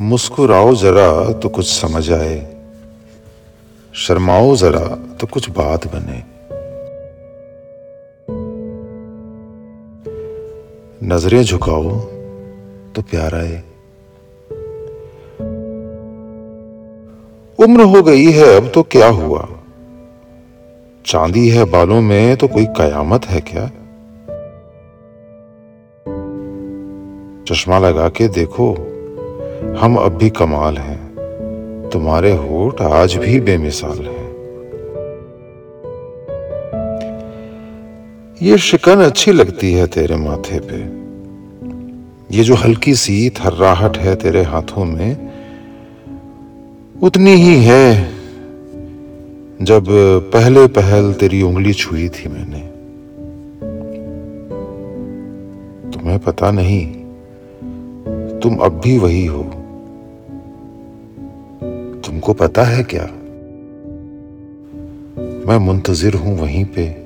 मुस्कुराओ जरा तो कुछ समझ आए। शर्माओ जरा तो कुछ बात बने। नज़रें झुकाओ तो प्यार आए। उम्र हो गई है, अब तो क्या हुआ? चांदी है बालों में तो कोई कयामत है क्या? चश्मा लगा के देखो। हम अब भी कमाल हैं। तुम्हारे होठ आज भी बेमिसाल हैं। ये शिकन अच्छी लगती है तेरे माथे पे। ये जो हल्की सी थर्राहट है तेरे हाथों में, उतनी ही है जब पहले पहल तेरी उंगली छुई थी मैंने। तुम्हें पता नहीं, तुम अब भी वही हो। तुमको पता है क्या? मैं मुंतजिर हूँ वहीं पे।